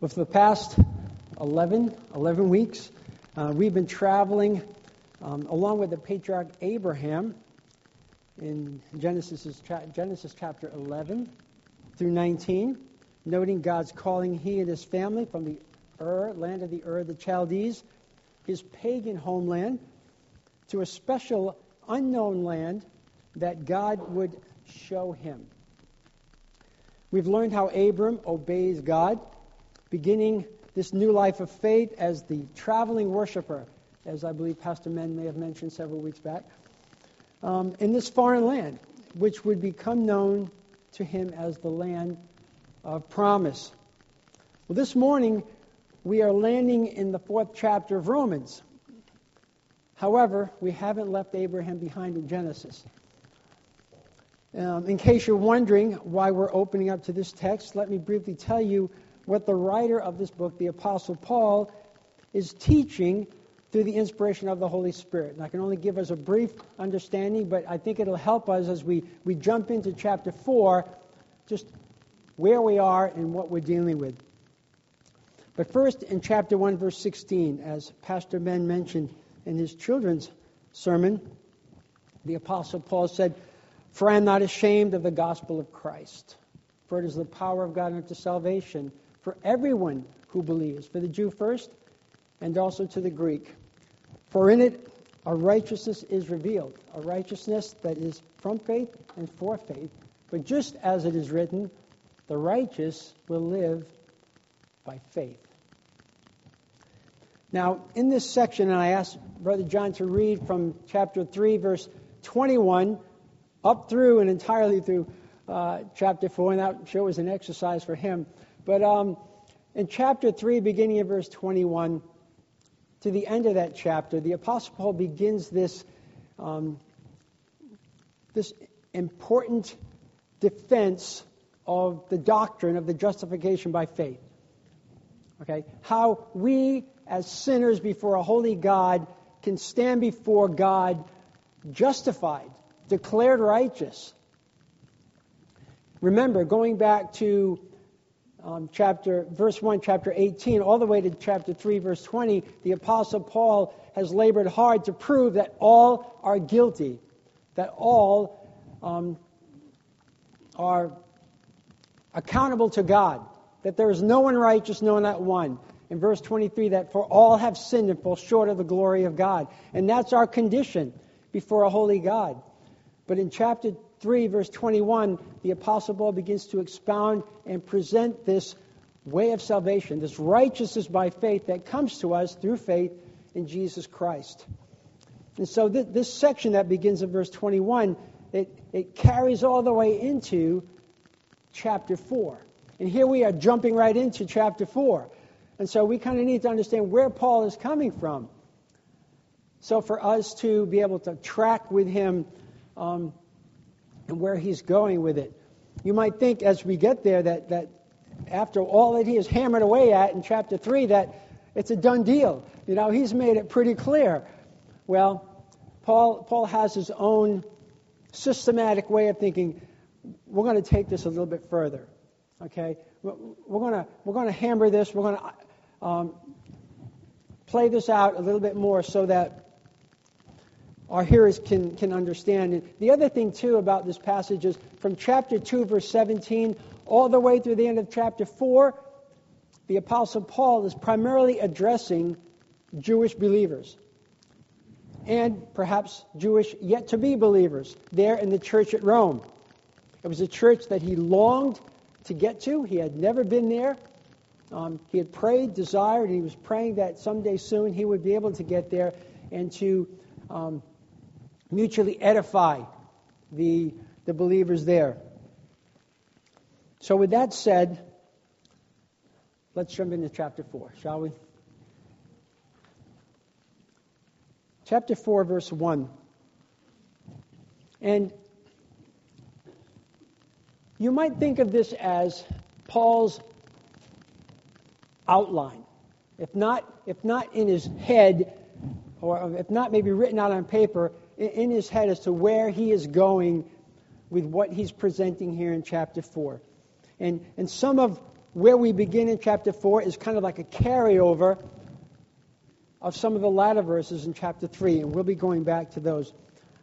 Well, for the past 11, 11 weeks, uh, we've been traveling um, along with the patriarch Abraham in Genesis, Genesis chapter 11 through 19, noting God's calling he and his family from the Ur, land of the Ur, the Chaldees, his pagan homeland, to a special unknown land that God would show him. We've learned how Abram obeys God beginning this new life of faith as the traveling worshiper, as I believe Pastor Ben may have mentioned several weeks back, um, in this foreign land, which would become known to him as the land of promise. Well, this morning we are landing in the fourth chapter of Romans. However, we haven't left Abraham behind in Genesis. Um, in case you're wondering why we're opening up to this text, let me briefly tell you what the writer of this book, the Apostle Paul, is teaching through the inspiration of the Holy Spirit. And I can only give us a brief understanding, but I think it'll help us as we, we jump into chapter 4, just where we are and what we're dealing with. But first, in chapter 1, verse 16, as Pastor Ben mentioned in his children's sermon, the Apostle Paul said, For I am not ashamed of the gospel of Christ, for it is the power of God unto salvation for everyone who believes, for the Jew first, and also to the Greek. For in it a righteousness is revealed, a righteousness that is from faith and for faith. But just as it is written, the righteous will live by faith. Now, in this section, and I asked Brother John to read from chapter 3, verse 21, up through and entirely through uh, chapter 4, and that sure was an exercise for him. But um, in chapter 3, beginning of verse 21, to the end of that chapter, the Apostle Paul begins this, um, this important defense of the doctrine of the justification by faith. Okay? How we, as sinners before a holy God, can stand before God justified, declared righteous. Remember, going back to um, chapter, verse 1, chapter 18, all the way to chapter 3, verse 20, the Apostle Paul has labored hard to prove that all are guilty, that all um, are accountable to God, that there is no one righteous, no not one. In verse 23, that for all have sinned and fall short of the glory of God. And that's our condition before a holy God. But in chapter 3, verse 21, the Apostle Paul begins to expound and present this way of salvation, this righteousness by faith that comes to us through faith in Jesus Christ. And so th- this section that begins in verse 21, it, it carries all the way into chapter 4. And here we are jumping right into chapter 4. And so we kind of need to understand where Paul is coming from. So for us to be able to track with him um, and where he's going with it. You might think as we get there that, that after all that he has hammered away at in chapter 3, that it's a done deal. You know, he's made it pretty clear. Well, Paul, Paul has his own systematic way of thinking. We're going to take this a little bit further. Okay? We're going to, we're going to hammer this. We're going to um, play this out a little bit more so that our hearers can, can understand. And the other thing, too, about this passage is from chapter 2, verse 17, all the way through the end of chapter 4, the Apostle Paul is primarily addressing Jewish believers and perhaps Jewish yet to be believers there in the church at Rome. It was a church that he longed to get to, he had never been there. Um, he had prayed, desired, and he was praying that someday soon he would be able to get there and to um, mutually edify the, the believers there. So, with that said, let's jump into chapter 4, shall we? Chapter 4, verse 1. And you might think of this as Paul's outline. If not, if not in his head, or if not maybe written out on paper, in his head as to where he is going with what he's presenting here in chapter 4. And, and some of where we begin in chapter 4 is kind of like a carryover of some of the latter verses in chapter 3, and we'll be going back to those.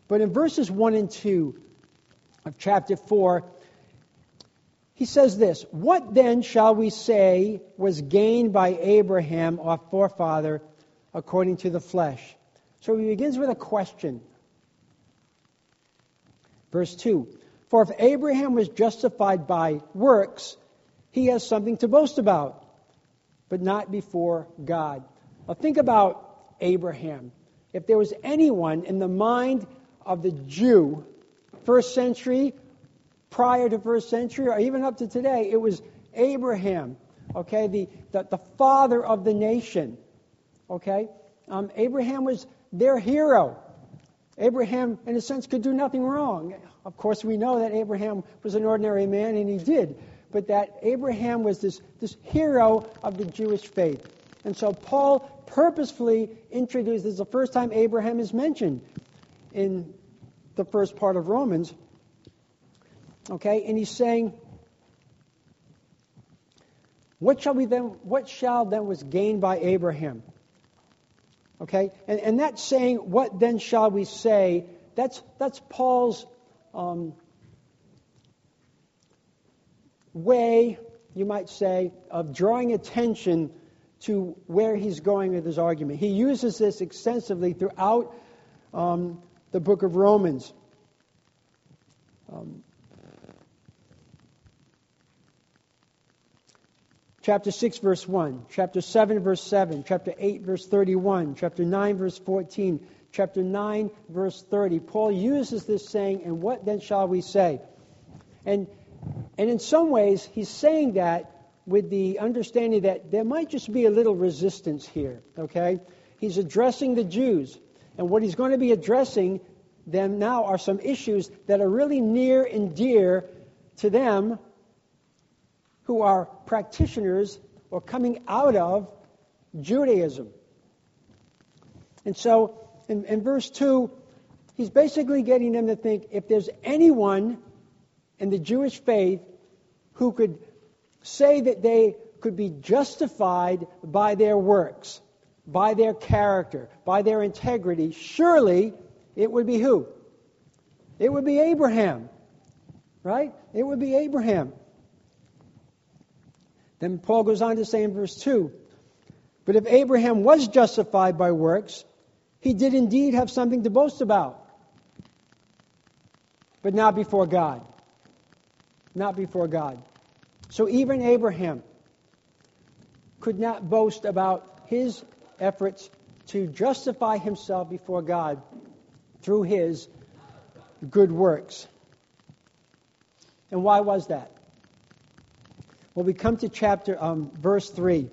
But in verses 1 and 2 of chapter 4, he says this What then shall we say was gained by Abraham, our forefather, according to the flesh? So he begins with a question. Verse 2 For if Abraham was justified by works, he has something to boast about, but not before God. Now think about Abraham. If there was anyone in the mind of the Jew, first century, prior to first century, or even up to today, it was Abraham, okay, the, the, the father of the nation, okay? Um, Abraham was their hero. Abraham, in a sense, could do nothing wrong. Of course, we know that Abraham was an ordinary man, and he did but that Abraham was this, this hero of the Jewish faith. And so Paul purposefully introduced, this is the first time Abraham is mentioned in the first part of Romans. Okay, and he's saying, what shall we then what shall then was gained by Abraham? Okay, and, and that saying, what then shall we say? That's that's Paul's um, way, you might say, of drawing attention to where he's going with his argument. He uses this extensively throughout um, the book of Romans. Um, chapter 6, verse 1, chapter 7, verse 7, chapter 8, verse 31, chapter 9, verse 14, chapter 9, verse 30. Paul uses this saying, And what then shall we say? And and in some ways, he's saying that with the understanding that there might just be a little resistance here, okay? He's addressing the Jews. And what he's going to be addressing them now are some issues that are really near and dear to them who are practitioners or coming out of Judaism. And so in, in verse 2, he's basically getting them to think if there's anyone in the Jewish faith who could say that they could be justified by their works, by their character, by their integrity, surely it would be who? It would be Abraham. Right? It would be Abraham. Then Paul goes on to say in verse 2 But if Abraham was justified by works, he did indeed have something to boast about, but not before God not before God. So even Abraham could not boast about his efforts to justify himself before God through his good works. And why was that? Well, we come to chapter um, verse three.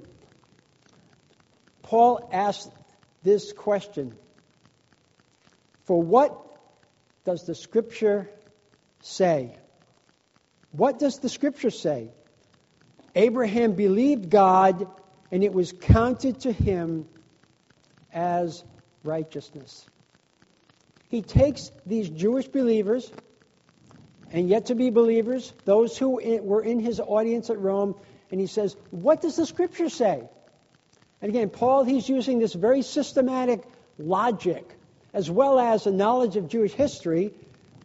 Paul asked this question: For what does the Scripture say? What does the scripture say? Abraham believed God, and it was counted to him as righteousness. He takes these Jewish believers, and yet to be believers, those who were in his audience at Rome, and he says, What does the scripture say? And again, Paul, he's using this very systematic logic as well as a knowledge of Jewish history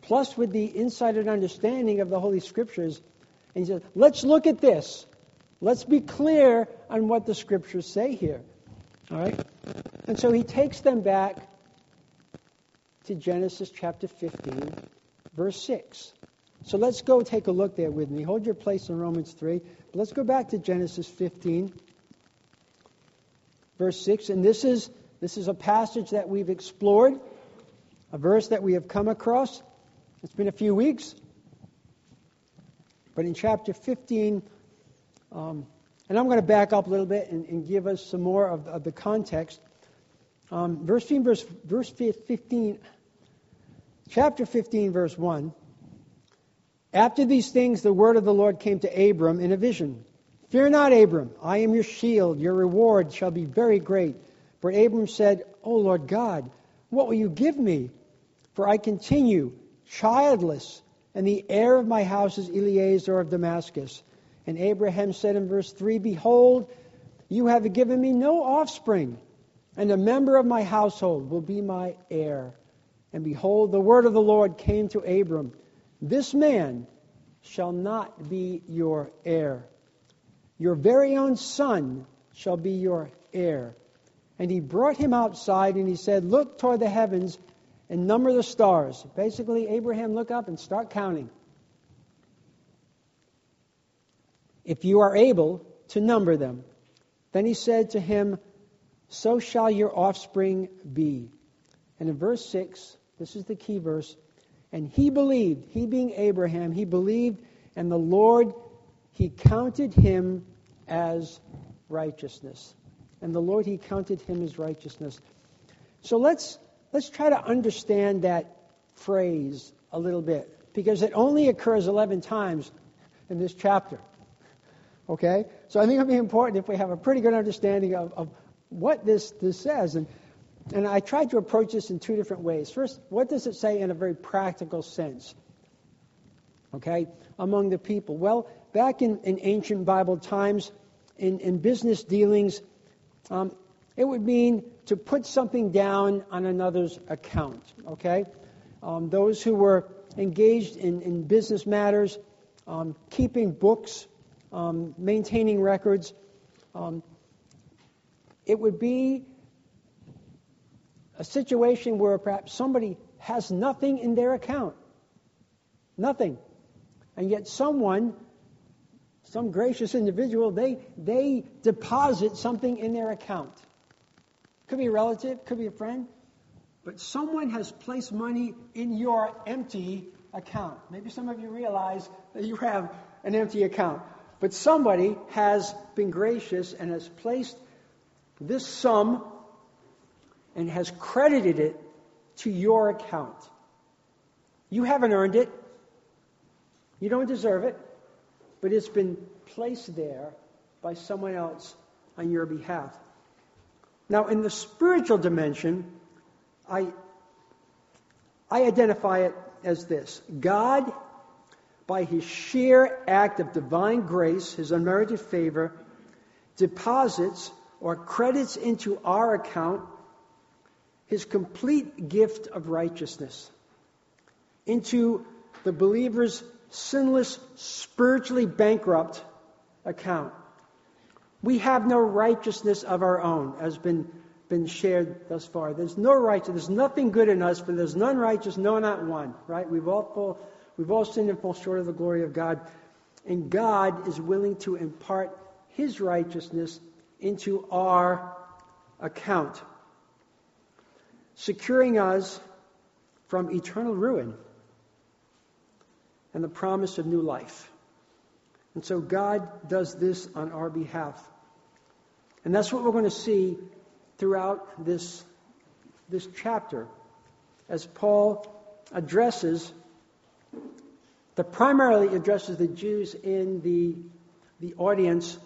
plus with the insight and understanding of the Holy Scriptures. And he says, let's look at this. Let's be clear on what the Scriptures say here. All right? And so he takes them back to Genesis chapter 15, verse 6. So let's go take a look there with me. Hold your place in Romans 3. But let's go back to Genesis 15, verse 6. And this is, this is a passage that we've explored, a verse that we have come across. It's been a few weeks. But in chapter 15, um, and I'm going to back up a little bit and, and give us some more of, of the context. Um, verse 15, verse, verse 15, chapter 15, verse 1. After these things, the word of the Lord came to Abram in a vision. Fear not, Abram, I am your shield. Your reward shall be very great. For Abram said, O Lord God, what will you give me? For I continue childless, and the heir of my house is Eliezer of Damascus. And Abraham said in verse 3 Behold, you have given me no offspring, and a member of my household will be my heir. And behold, the word of the Lord came to Abram This man shall not be your heir. Your very own son shall be your heir. And he brought him outside and he said, Look toward the heavens and number the stars. Basically, Abraham, look up and start counting. If you are able to number them. Then he said to him, So shall your offspring be. And in verse 6, this is the key verse. And he believed, he being Abraham, he believed, and the Lord, he counted him as righteousness. And the Lord, he counted him as righteousness. So let's, let's try to understand that phrase a little bit, because it only occurs 11 times in this chapter. Okay? So I think it'll be important if we have a pretty good understanding of, of what this, this says. And, and I tried to approach this in two different ways. First, what does it say in a very practical sense? Okay? Among the people. Well, back in, in ancient Bible times, in, in business dealings, um, it would mean to put something down on another's account. Okay? Um, those who were engaged in, in business matters, um, keeping books, um, maintaining records. Um, it would be a situation where perhaps somebody has nothing in their account. Nothing. And yet someone, some gracious individual, they, they deposit something in their account. Could be a relative, could be a friend, but someone has placed money in your empty account. Maybe some of you realize that you have an empty account. But somebody has been gracious and has placed this sum and has credited it to your account. You haven't earned it. You don't deserve it. But it's been placed there by someone else on your behalf. Now, in the spiritual dimension, I, I identify it as this God by his sheer act of divine grace, his unmerited favor, deposits or credits into our account his complete gift of righteousness into the believer's sinless, spiritually bankrupt account. We have no righteousness of our own, as been, been shared thus far. There's no righteousness. There's nothing good in us, but there's none righteous, no, not one. Right? We've all fall We've all sinned and fall short of the glory of God. And God is willing to impart his righteousness into our account, securing us from eternal ruin and the promise of new life. And so God does this on our behalf. And that's what we're going to see throughout this, this chapter as Paul addresses that primarily addresses the Jews in the, the audience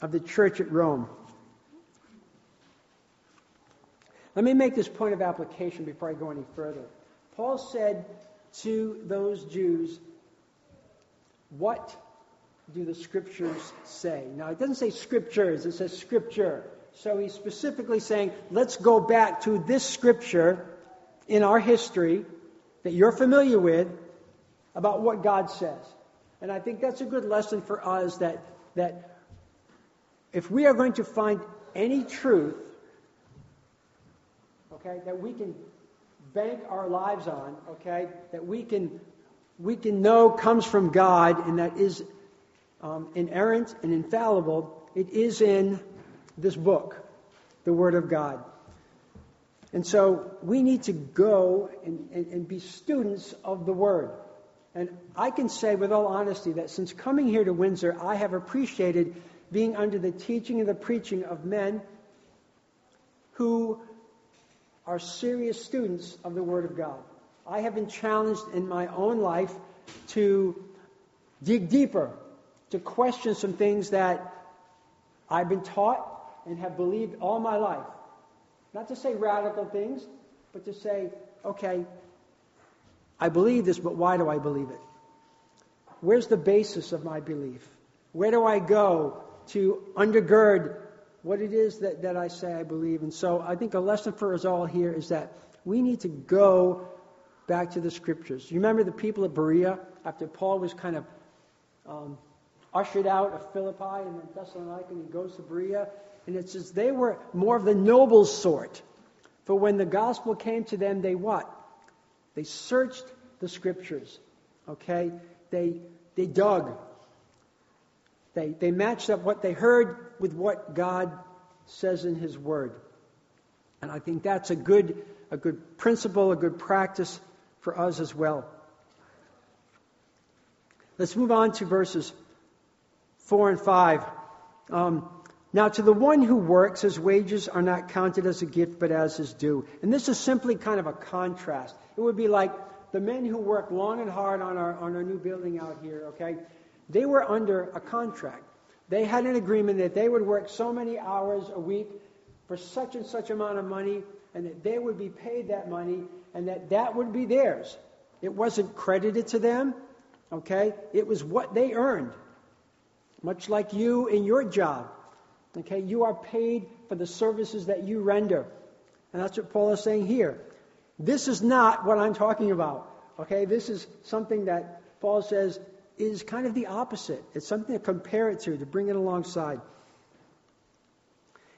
of the church at Rome. Let me make this point of application before I go any further. Paul said to those Jews, What do the scriptures say? Now, it doesn't say scriptures, it says scripture. So he's specifically saying, Let's go back to this scripture in our history that you're familiar with about what God says. And I think that's a good lesson for us that, that if we are going to find any truth, okay, that we can bank our lives on, okay, that we can we can know comes from God and that is um, inerrant and infallible, it is in this book, the Word of God. And so we need to go and, and, and be students of the Word. And I can say with all honesty that since coming here to Windsor, I have appreciated being under the teaching and the preaching of men who are serious students of the Word of God. I have been challenged in my own life to dig deeper, to question some things that I've been taught and have believed all my life. Not to say radical things, but to say, okay, I believe this, but why do I believe it? Where's the basis of my belief? Where do I go to undergird what it is that, that I say I believe? And so I think a lesson for us all here is that we need to go back to the scriptures. You remember the people of Berea after Paul was kind of um, ushered out of Philippi and then Thessalonica, and he goes to Berea, and it says they were more of the noble sort. For when the gospel came to them, they what? They searched the scriptures. Okay? They they dug. They they matched up what they heard with what God says in his word. And I think that's a good a good principle, a good practice for us as well. Let's move on to verses 4 and 5. Um, now, to the one who works, his wages are not counted as a gift, but as his due. And this is simply kind of a contrast. It would be like the men who work long and hard on our, on our new building out here, okay? They were under a contract. They had an agreement that they would work so many hours a week for such and such amount of money, and that they would be paid that money, and that that would be theirs. It wasn't credited to them, okay? It was what they earned. Much like you in your job. Okay, you are paid for the services that you render. And that's what Paul is saying here. This is not what I'm talking about. Okay, this is something that Paul says is kind of the opposite. It's something to compare it to, to bring it alongside.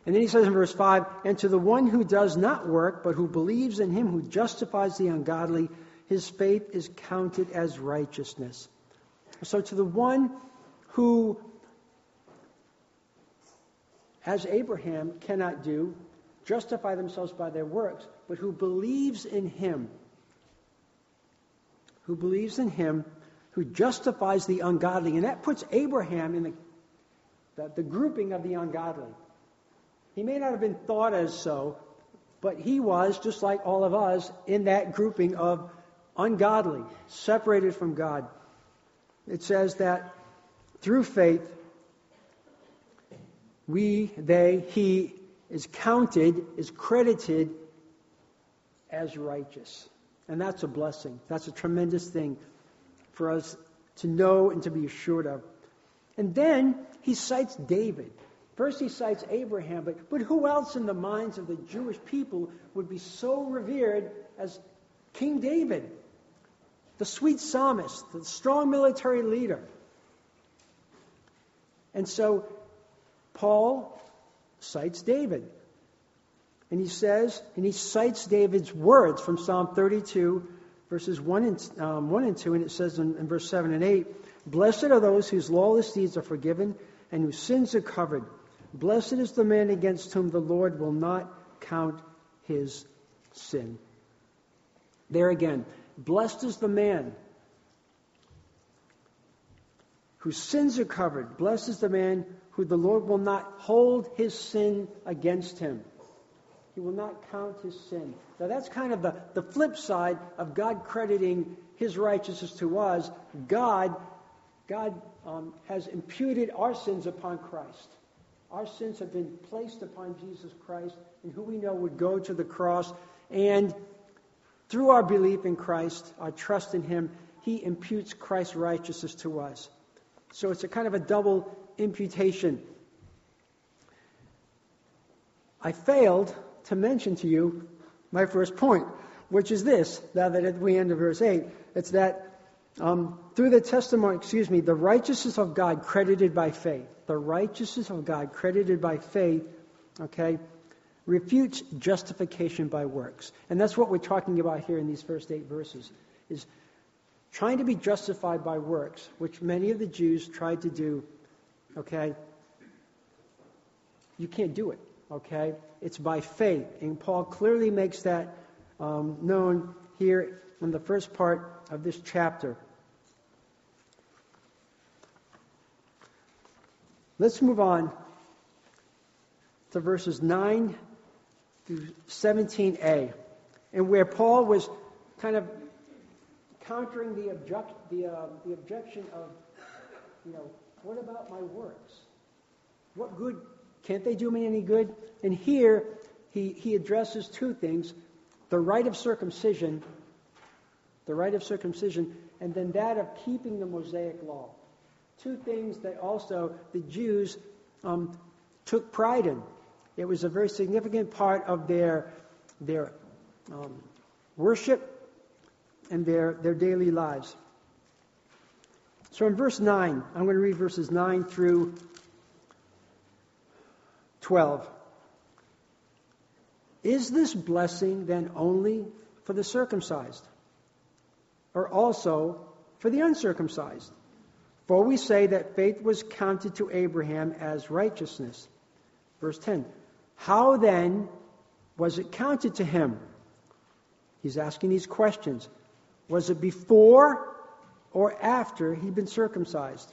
And then he says in verse 5 And to the one who does not work, but who believes in him who justifies the ungodly, his faith is counted as righteousness. So to the one who as Abraham cannot do, justify themselves by their works, but who believes in him, who believes in him, who justifies the ungodly. And that puts Abraham in the, the, the grouping of the ungodly. He may not have been thought as so, but he was, just like all of us, in that grouping of ungodly, separated from God. It says that through faith, we, they, he is counted, is credited as righteous. And that's a blessing. That's a tremendous thing for us to know and to be assured of. And then he cites David. First he cites Abraham, but, but who else in the minds of the Jewish people would be so revered as King David? The sweet psalmist, the strong military leader. And so Paul cites David. And he says, and he cites David's words from Psalm 32, verses 1 and, um, 1 and 2, and it says in, in verse 7 and 8 Blessed are those whose lawless deeds are forgiven and whose sins are covered. Blessed is the man against whom the Lord will not count his sin. There again, blessed is the man whose sins are covered. Blessed is the man who the Lord will not hold his sin against him. He will not count his sin. Now, that's kind of the, the flip side of God crediting his righteousness to us. God, God um, has imputed our sins upon Christ. Our sins have been placed upon Jesus Christ, and who we know would go to the cross. And through our belief in Christ, our trust in him, he imputes Christ's righteousness to us. So it's a kind of a double imputation. I failed to mention to you my first point, which is this, now that at the end of verse 8, it's that um, through the testimony, excuse me, the righteousness of God credited by faith, the righteousness of God credited by faith, okay, refutes justification by works. And that's what we're talking about here in these first eight verses, is trying to be justified by works, which many of the Jews tried to do okay? You can't do it, okay? It's by faith. And Paul clearly makes that um, known here in the first part of this chapter. Let's move on to verses 9 through 17a, and where Paul was kind of countering the, object, the, uh, the objection of, you know, what about my works? What good? Can't they do me any good? And here, he, he addresses two things the rite of circumcision, the rite of circumcision, and then that of keeping the Mosaic law. two things that also the Jews um, took pride in. It was a very significant part of their, their um, worship and their, their daily lives. So in verse 9, I'm going to read verses 9 through 12. Is this blessing then only for the circumcised, or also for the uncircumcised? For we say that faith was counted to Abraham as righteousness. Verse 10 How then was it counted to him? He's asking these questions. Was it before or after he'd been circumcised?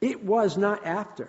It was not after,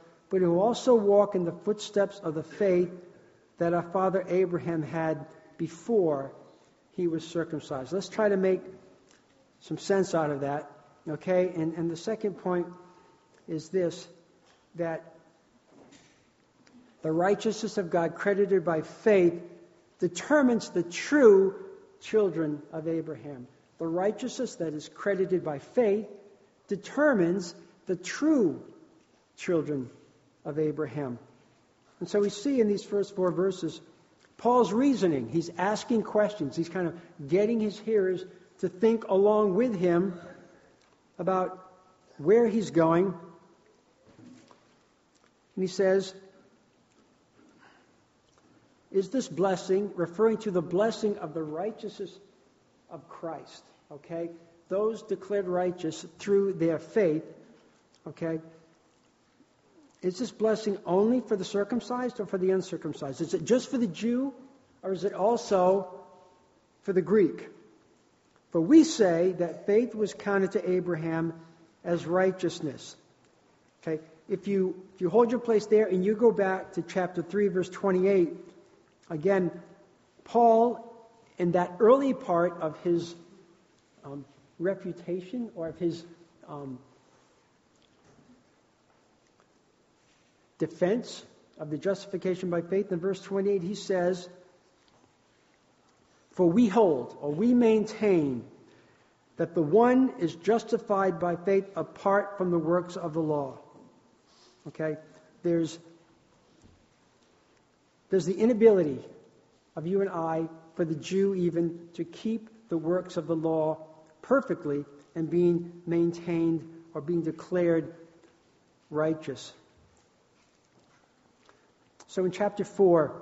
but who also walk in the footsteps of the faith that our father Abraham had before he was circumcised. Let's try to make some sense out of that. Okay? And, and the second point is this that the righteousness of God credited by faith determines the true children of Abraham. The righteousness that is credited by faith determines the true children of Abraham. And so we see in these first four verses Paul's reasoning. He's asking questions. He's kind of getting his hearers to think along with him about where he's going. And he says, Is this blessing referring to the blessing of the righteousness of Christ? Okay? Those declared righteous through their faith. Okay? Is this blessing only for the circumcised or for the uncircumcised? Is it just for the Jew or is it also for the Greek? For we say that faith was counted to Abraham as righteousness. Okay, if you if you hold your place there and you go back to chapter 3 verse 28, again, Paul in that early part of his um, refutation or of his um, defense of the justification by faith in verse 28, he says, for we hold, or we maintain, that the one is justified by faith apart from the works of the law. Okay? There's, there's the inability of you and I, for the Jew even, to keep the works of the law perfectly and being maintained or being declared righteous. So in chapter 4,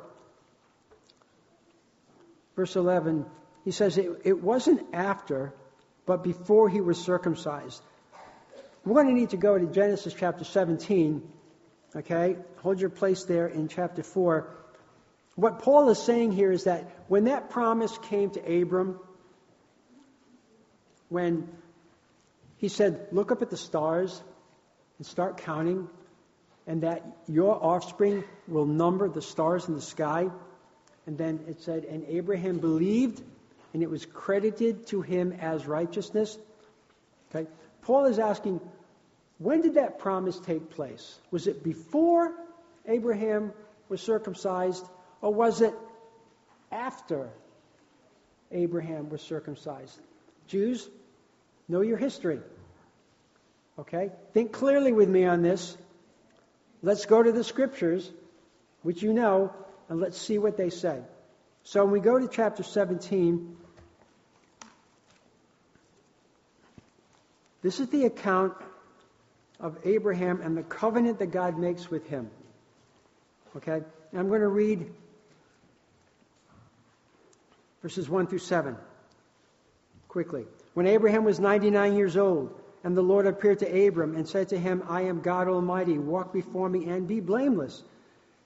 verse 11, he says it, it wasn't after, but before he was circumcised. We're going to need to go to Genesis chapter 17. Okay? Hold your place there in chapter 4. What Paul is saying here is that when that promise came to Abram, when he said, Look up at the stars and start counting, and that your offspring will number the stars in the sky, and then it said, and Abraham believed, and it was credited to him as righteousness. Okay? Paul is asking, when did that promise take place? Was it before Abraham was circumcised, or was it after Abraham was circumcised? Jews, know your history. Okay? Think clearly with me on this. Let's go to the scriptures, which you know, and let's see what they say. So when we go to chapter 17, this is the account of Abraham and the covenant that God makes with him. Okay? And I'm going to read verses 1 through 7 quickly. When Abraham was 99 years old, and the Lord appeared to Abram and said to him, I am God Almighty, walk before me and be blameless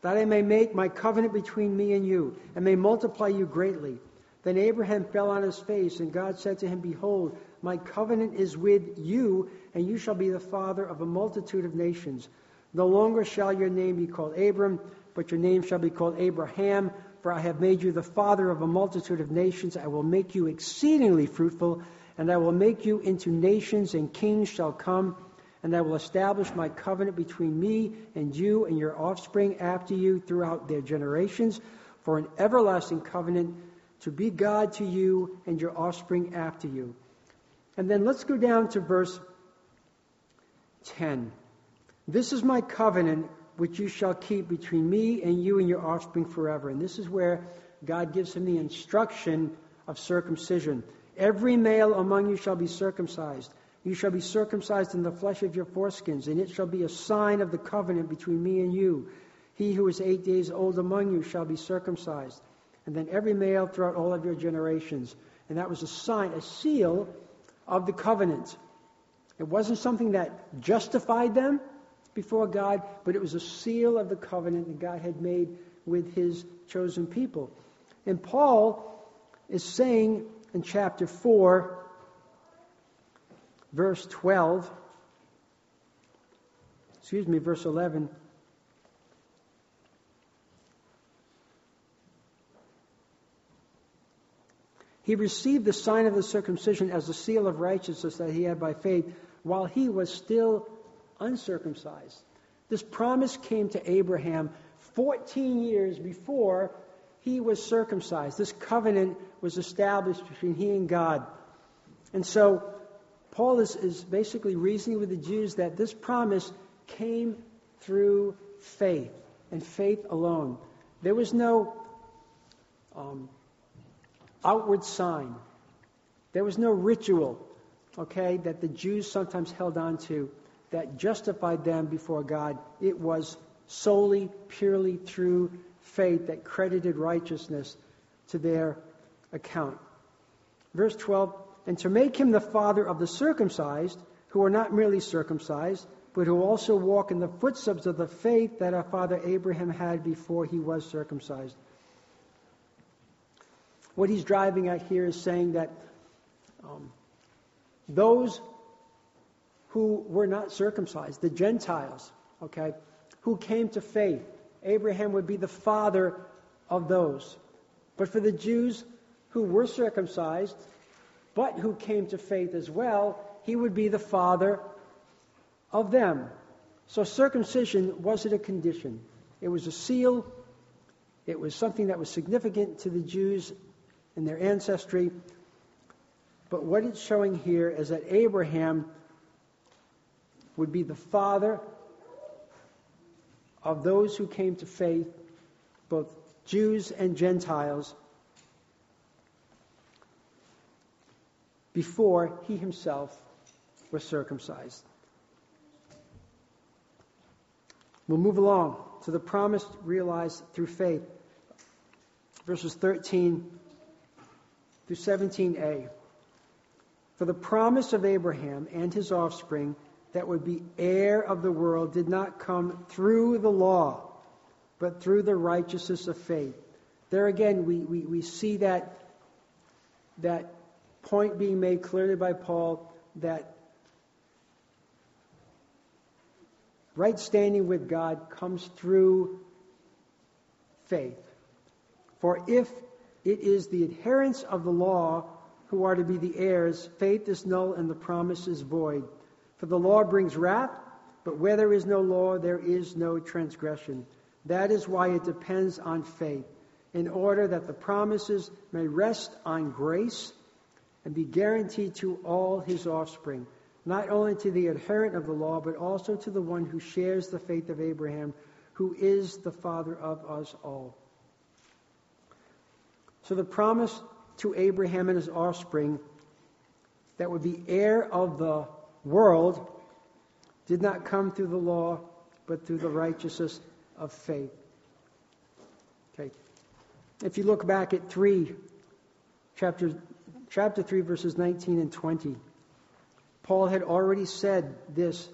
that I may make my covenant between me and you, and may multiply you greatly. Then Abraham fell on his face, and God said to him, Behold, My covenant is with you, and you shall be the father of a multitude of nations. No longer shall your name be called Abram, but your name shall be called Abraham, for I have made you the father of a multitude of nations. I will make you exceedingly fruitful, and I will make you into nations, and kings shall come. And I will establish my covenant between me and you and your offspring after you throughout their generations for an everlasting covenant to be God to you and your offspring after you. And then let's go down to verse 10. This is my covenant which you shall keep between me and you and your offspring forever. And this is where God gives him the instruction of circumcision. Every male among you shall be circumcised. You shall be circumcised in the flesh of your foreskins, and it shall be a sign of the covenant between me and you. He who is eight days old among you shall be circumcised. And then every male throughout all of your generations. And that was a sign, a seal of the covenant. It wasn't something that justified them before God, but it was a seal of the covenant that God had made with his chosen people. And Paul is saying in chapter 4, verse 12, excuse me, verse 11. He received the sign of the circumcision as the seal of righteousness that he had by faith while he was still uncircumcised. This promise came to Abraham 14 years before he was circumcised. This covenant was established between he and God. And so Paul is, is basically reasoning with the Jews that this promise came through faith and faith alone. There was no um, outward sign. There was no ritual, okay, that the Jews sometimes held on to that justified them before God. It was solely, purely through faith that credited righteousness to their account. Verse 12, and to make him the father of the circumcised, who are not merely circumcised, but who also walk in the footsteps of the faith that our father Abraham had before he was circumcised. What he's driving at here is saying that um, those who were not circumcised, the Gentiles, okay, who came to faith, Abraham would be the father of those. But for the Jews who were circumcised, but who came to faith as well, he would be the father of them. So circumcision wasn't a condition, it was a seal, it was something that was significant to the Jews and their ancestry. But what it's showing here is that Abraham would be the father of those who came to faith, both Jews and Gentiles, before he himself was circumcised. We'll move along to the promise realized through faith. Verses 13 through 17a. For the promise of Abraham and his offspring that would be heir of the world did not come through the law, but through the righteousness of faith. There again, we, we, we see that, that point being made clearly by Paul that right standing with God comes through faith. For if it is the adherents of the law who are to be the heirs. Faith is null and the promise is void. For the law brings wrath, but where there is no law, there is no transgression. That is why it depends on faith, in order that the promises may rest on grace and be guaranteed to all his offspring, not only to the adherent of the law, but also to the one who shares the faith of Abraham, who is the father of us all. So the promise to Abraham and his offspring that would be heir of the world did not come through the law, but through the righteousness of faith. Okay. If you look back at 3, chapter, chapter 3, verses 19 and 20, Paul had already said this.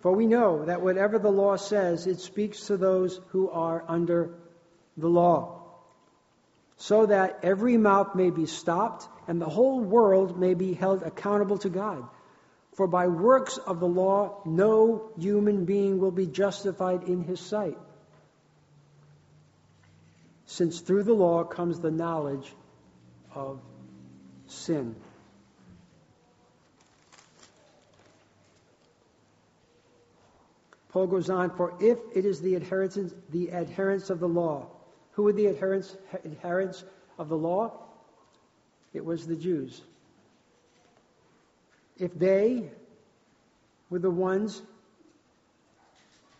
For we know that whatever the law says, it speaks to those who are under the law so that every mouth may be stopped and the whole world may be held accountable to God. For by works of the law, no human being will be justified in his sight. Since through the law comes the knowledge of sin. Paul goes on, for if it is the adherents, the adherents of the law, who are the adherents, adherents of the law? It was the Jews. If they were the ones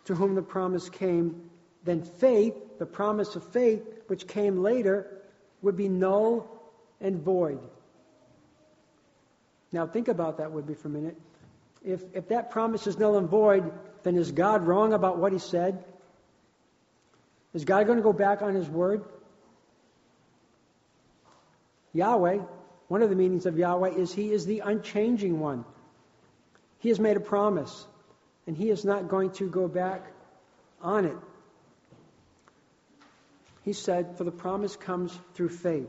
to whom the promise came, then faith, the promise of faith, which came later, would be null and void. Now, think about that with me for a minute. If, if that promise is null and void, then is God wrong about what he said? Is God going to go back on his word? Yahweh, one of the meanings of Yahweh is he is the unchanging one. He has made a promise, and he is not going to go back on it. He said, For the promise comes through faith.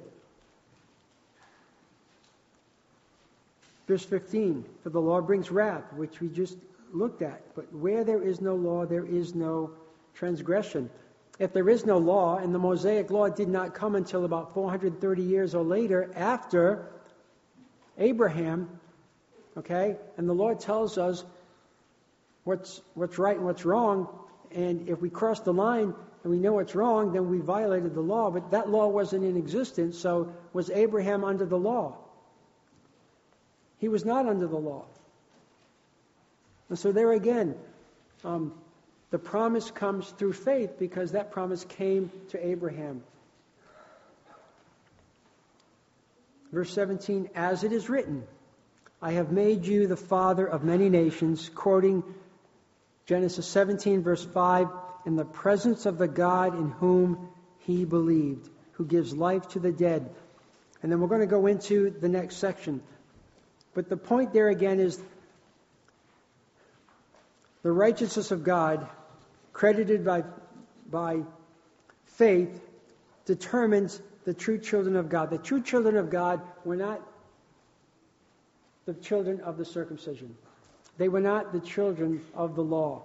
Verse 15, For the law brings wrath, which we just looked at. But where there is no law, there is no transgression. If there is no law, and the Mosaic law did not come until about 430 years or later after Abraham, okay, and the Lord tells us what's, what's right and what's wrong, and if we cross the line and we know what's wrong, then we violated the law, but that law wasn't in existence, so was Abraham under the law? He was not under the law. And so, there again, um, the promise comes through faith because that promise came to Abraham. Verse 17, as it is written, I have made you the father of many nations, quoting Genesis 17, verse 5, in the presence of the God in whom he believed, who gives life to the dead. And then we're going to go into the next section. But the point there again is the righteousness of God, credited by, by faith, determines the true children of God. The true children of God were not the children of the circumcision. They were not the children of the law.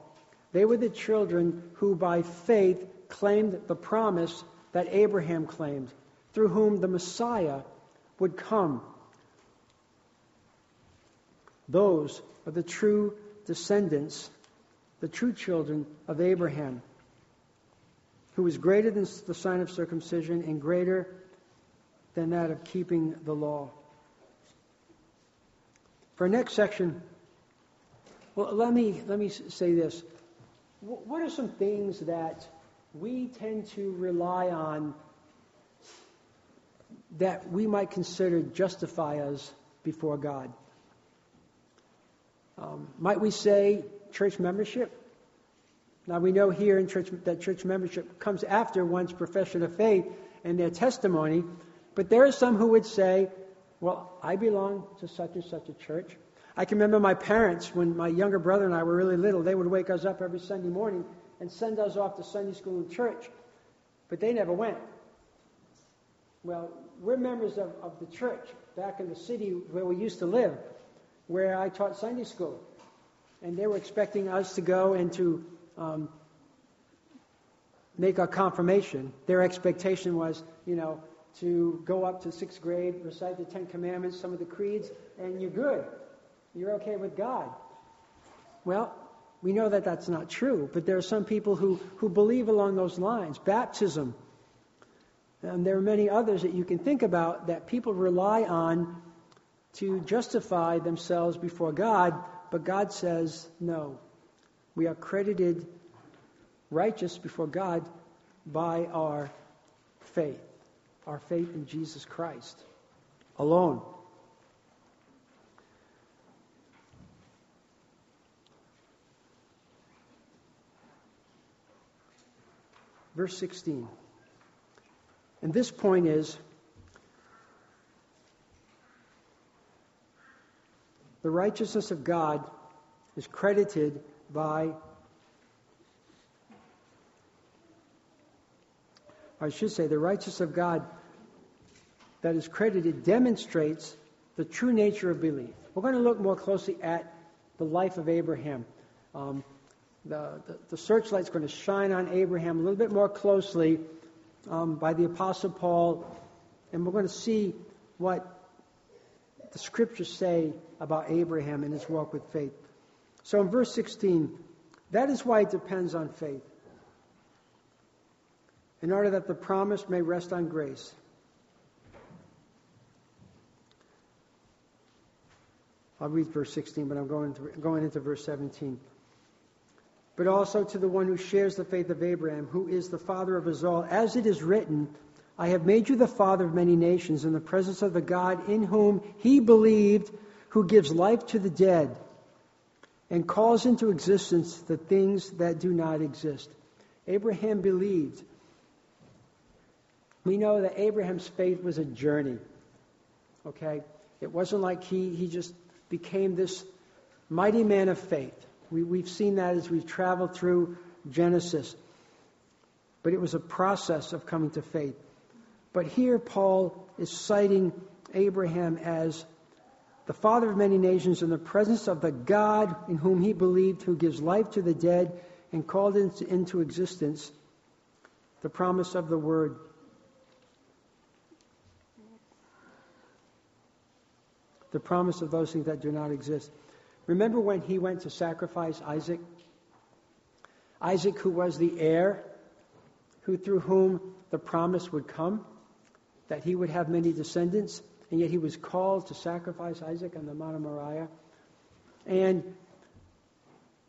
They were the children who, by faith, claimed the promise that Abraham claimed, through whom the Messiah would come. Those are the true descendants the true children of Abraham, who is greater than the sign of circumcision and greater than that of keeping the law. For our next section, well, let me, let me say this. What are some things that we tend to rely on that we might consider justify us before God? Um, might we say church membership. Now we know here in church that church membership comes after one's profession of faith and their testimony, but there are some who would say, "Well, I belong to such and such a church." I can remember my parents when my younger brother and I were really little. They would wake us up every Sunday morning and send us off to Sunday school and church, but they never went. Well, we're members of, of the church back in the city where we used to live, where I taught Sunday school and they were expecting us to go and to um, make our confirmation. Their expectation was, you know, to go up to sixth grade, recite the Ten Commandments, some of the creeds, and you're good. You're okay with God. Well, we know that that's not true, but there are some people who, who believe along those lines. Baptism. And there are many others that you can think about that people rely on to justify themselves before God but God says, no. We are credited righteous before God by our faith, our faith in Jesus Christ alone. Verse 16. And this point is The righteousness of God is credited by, I should say, the righteousness of God that is credited demonstrates the true nature of belief. We're going to look more closely at the life of Abraham. Um, the, the, the, searchlight's going to shine on Abraham a little bit more closely um, by the Apostle Paul, and we're going to see what the scriptures say about Abraham and his walk with faith. So in verse 16, that is why it depends on faith, in order that the promise may rest on grace. I'll read verse 16, but I'm going, to, going into verse 17. But also to the one who shares the faith of Abraham, who is the father of us all, as it is written, I have made you the father of many nations in the presence of the God in whom he believed, who gives life to the dead and calls into existence the things that do not exist. Abraham believed. We know that Abraham's faith was a journey. Okay? It wasn't like he, he just became this mighty man of faith. We, we've seen that as we've traveled through Genesis. But it was a process of coming to faith. But here, Paul is citing Abraham as the father of many nations in the presence of the God in whom he believed, who gives life to the dead and called into, existence the promise of the word. The promise of those things that do not exist. Remember when he went to sacrifice Isaac? Isaac, who was the heir, who through whom the promise would come, that he would have many descendants and yet he was called to sacrifice Isaac on the Mount of Moriah. And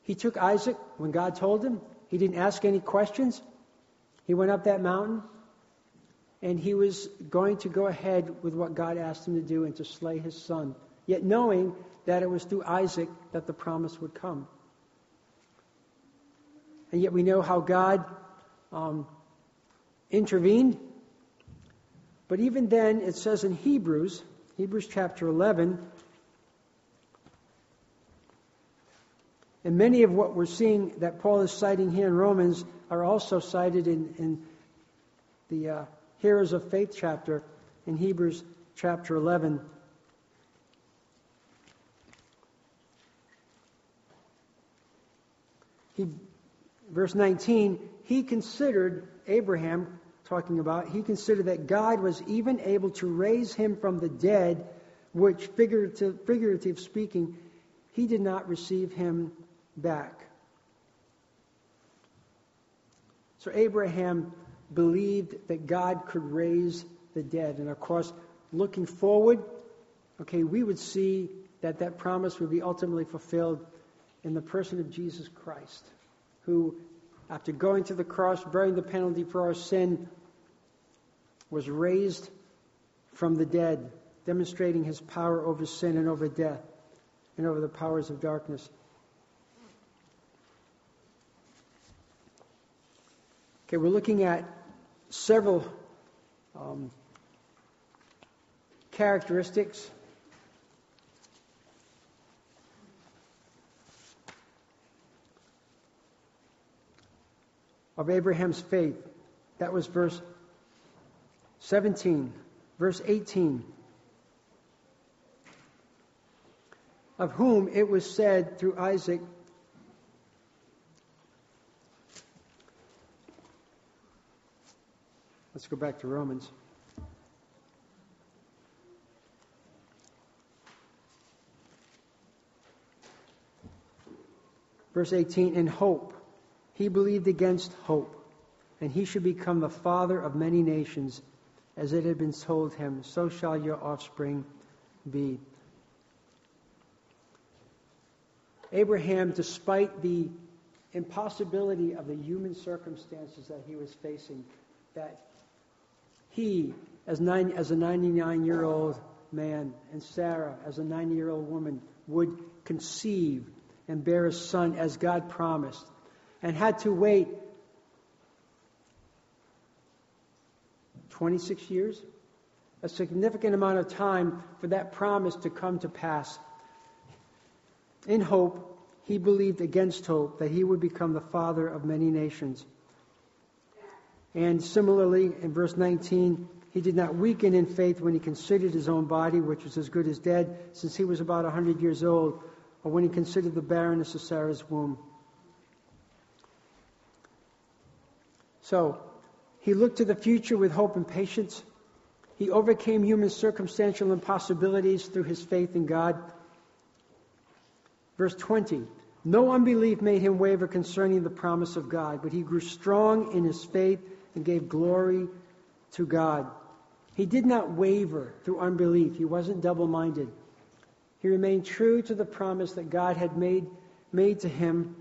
he took Isaac when God told him. He didn't ask any questions. He went up that mountain and he was going to go ahead with what God asked him to do and to slay his son, yet knowing that it was through Isaac that the promise would come. And yet we know how God um, intervened but even then, it says in Hebrews, Hebrews chapter 11, and many of what we're seeing that Paul is citing here in Romans are also cited in, in the uh, Heroes of Faith chapter in Hebrews chapter 11. He, verse 19, he considered Abraham talking about, he considered that God was even able to raise him from the dead, which, figurative, figurative speaking, he did not receive him back. So Abraham believed that God could raise the dead. And of course, looking forward, okay, we would see that that promise would be ultimately fulfilled in the person of Jesus Christ, who, after going to the cross, bearing the penalty for our sin, was raised from the dead, demonstrating his power over sin and over death and over the powers of darkness. Okay, we're looking at several um, characteristics of Abraham's faith. That was verse 17, verse 18. Of whom it was said through Isaac, Let's go back to Romans. Verse 18, in hope. He believed against hope, and he should become the father of many nations as it had been told him, so shall your offspring be. Abraham, despite the impossibility of the human circumstances that he was facing, that he, as, nine, as a 99 year old man, and Sarah, as a 90 year old woman, would conceive and bear a son as God promised, and had to wait 26 years? A significant amount of time for that promise to come to pass. In hope, he believed against hope that he would become the father of many nations. And similarly, in verse 19, he did not weaken in faith when he considered his own body, which was as good as dead, since he was about 100 years old, or when he considered the barrenness of Sarah's womb. So, he looked to the future with hope and patience. He overcame human circumstantial impossibilities through his faith in God. Verse 20 No unbelief made him waver concerning the promise of God, but he grew strong in his faith and gave glory to God. He did not waver through unbelief, he wasn't double minded. He remained true to the promise that God had made, made to him.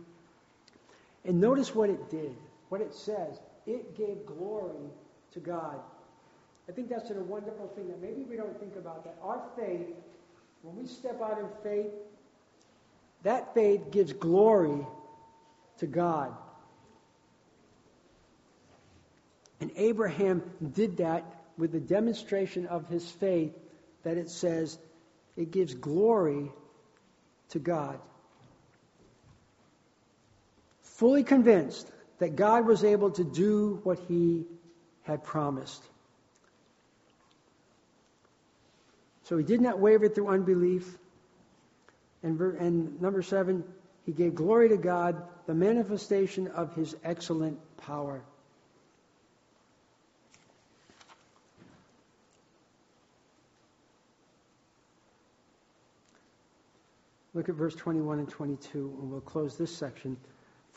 And notice what it did, what it says. It gave glory to God. I think that's a wonderful thing that maybe we don't think about that. Our faith, when we step out in faith, that faith gives glory to God. And Abraham did that with the demonstration of his faith that it says it gives glory to God. Fully convinced that God was able to do what he had promised. So he did not waver through unbelief. And, and number seven, he gave glory to God, the manifestation of his excellent power. Look at verse 21 and 22, and we'll close this section.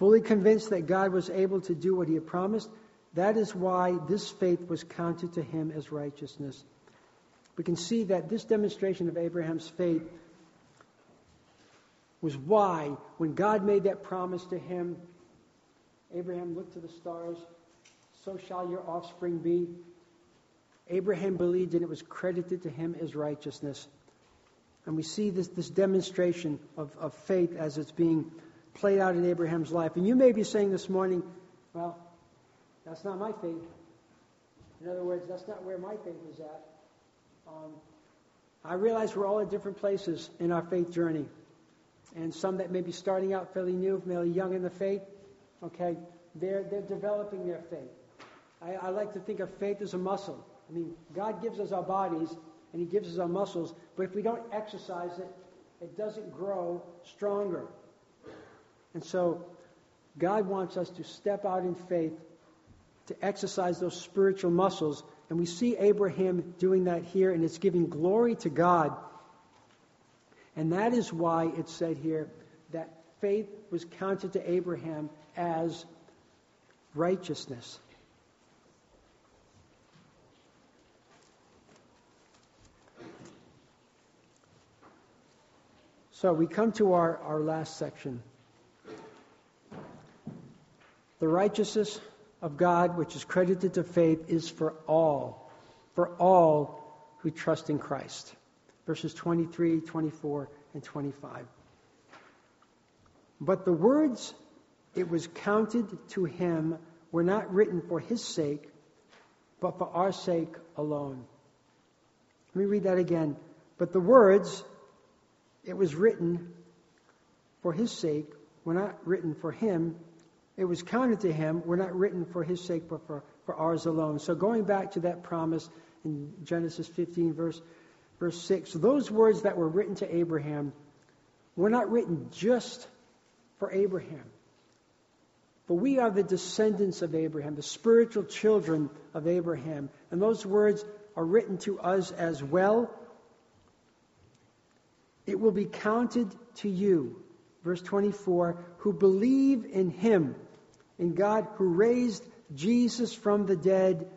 Fully convinced that God was able to do what he had promised, that is why this faith was counted to him as righteousness we can see that this demonstration of Abraham's faith was why, when God made that promise to him, Abraham looked to the stars, so shall your offspring be. Abraham believed and it was credited to him as righteousness. And we see this, this demonstration of, of faith as it's being played out in Abraham's life. And you may be saying this morning, well, that's not my faith. In other words, that's not where my faith is at. Um, I realize we're all at different places in our faith journey. And some that may be starting out fairly new, fairly young in the faith, okay, they're, they're developing their faith. I, I like to think of faith as a muscle. I mean, God gives us our bodies and He gives us our muscles, but if we don't exercise it, it doesn't grow stronger. And so, God wants us to step out in faith to exercise those spiritual muscles and we see Abraham doing that here, and it's giving glory to God. And that is why it said here that faith was counted to Abraham as righteousness. So we come to our, our last section. The righteousness of God, which is credited to faith, is for all, for all who trust in Christ. Verses 23, 24, and 25. But the words it was counted to him were not written for his sake, but for our sake alone. Let me read that again. But the words it was written for his sake were not written for him, it was counted to him were not written for his sake, but for, for ours alone. So going back to that promise in Genesis 15, verse, verse 6, those words that were written to Abraham were not written just for Abraham. But we are the descendants of Abraham, the spiritual children of Abraham. And those words are written to us as well. It will be counted to you verse 24, who believe in him, in God who raised Jesus from the dead,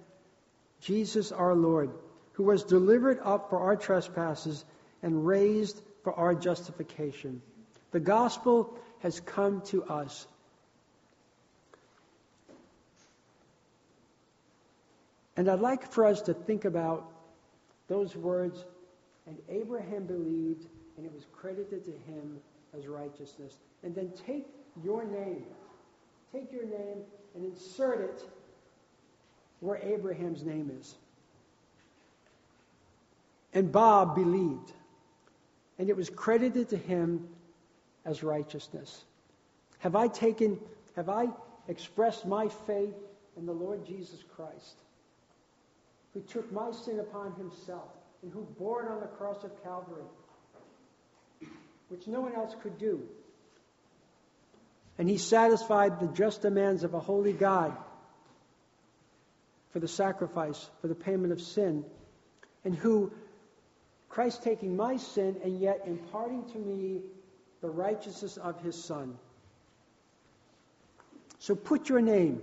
Jesus our Lord, who was delivered up for our trespasses and raised for our justification. The gospel has come to us. And I'd like for us to think about those words, and Abraham believed, and it was credited to him as righteousness. And then take your name, take your name and insert it where Abraham's name is. And Bob believed, and it was credited to him as righteousness. Have I taken, have I expressed my faith in the Lord Jesus Christ? who took my sin upon himself and who bore it on the cross of Calvary, which no one else could do. And he satisfied the just demands of a holy God for the sacrifice, for the payment of sin, and who, Christ taking my sin and yet imparting to me the righteousness of his Son. So put your name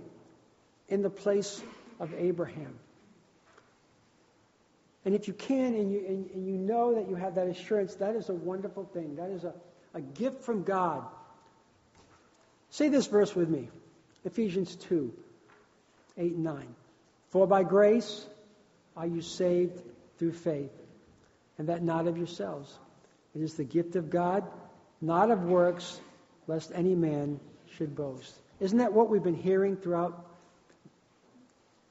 in the place of Abraham. And if you can and you, and, and, you know that you have that assurance, that is a wonderful thing. That is a, a gift from God. Say this verse with me Ephesians 2 8 and 9. For by grace are you saved through faith, and that not of yourselves. It is the gift of God, not of works, lest any man should boast. Isn't that what we've been hearing throughout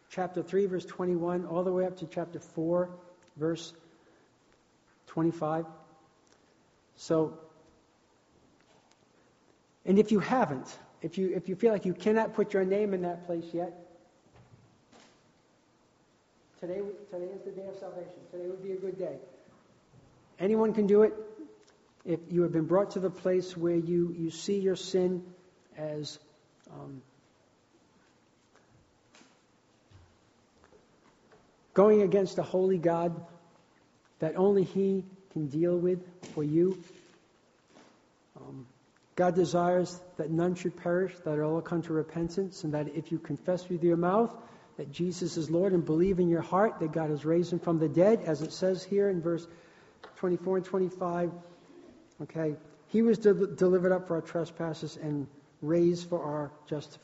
chapter 3, verse 21, all the way up to chapter 4, verse 25? So, and if you haven't, if you, if you feel like you cannot put your name in that place yet, today, today is the day of salvation. Today would be a good day. Anyone can do it. If you have been brought to the place where you, you see your sin as um, going against a holy God that only He can deal with for you. Um, God desires that none should perish, that all come to repentance, and that if you confess with your mouth that Jesus is Lord and believe in your heart that God has raised him from the dead, as it says here in verse 24 and 25, okay, he was de- delivered up for our trespasses and raised for our justification.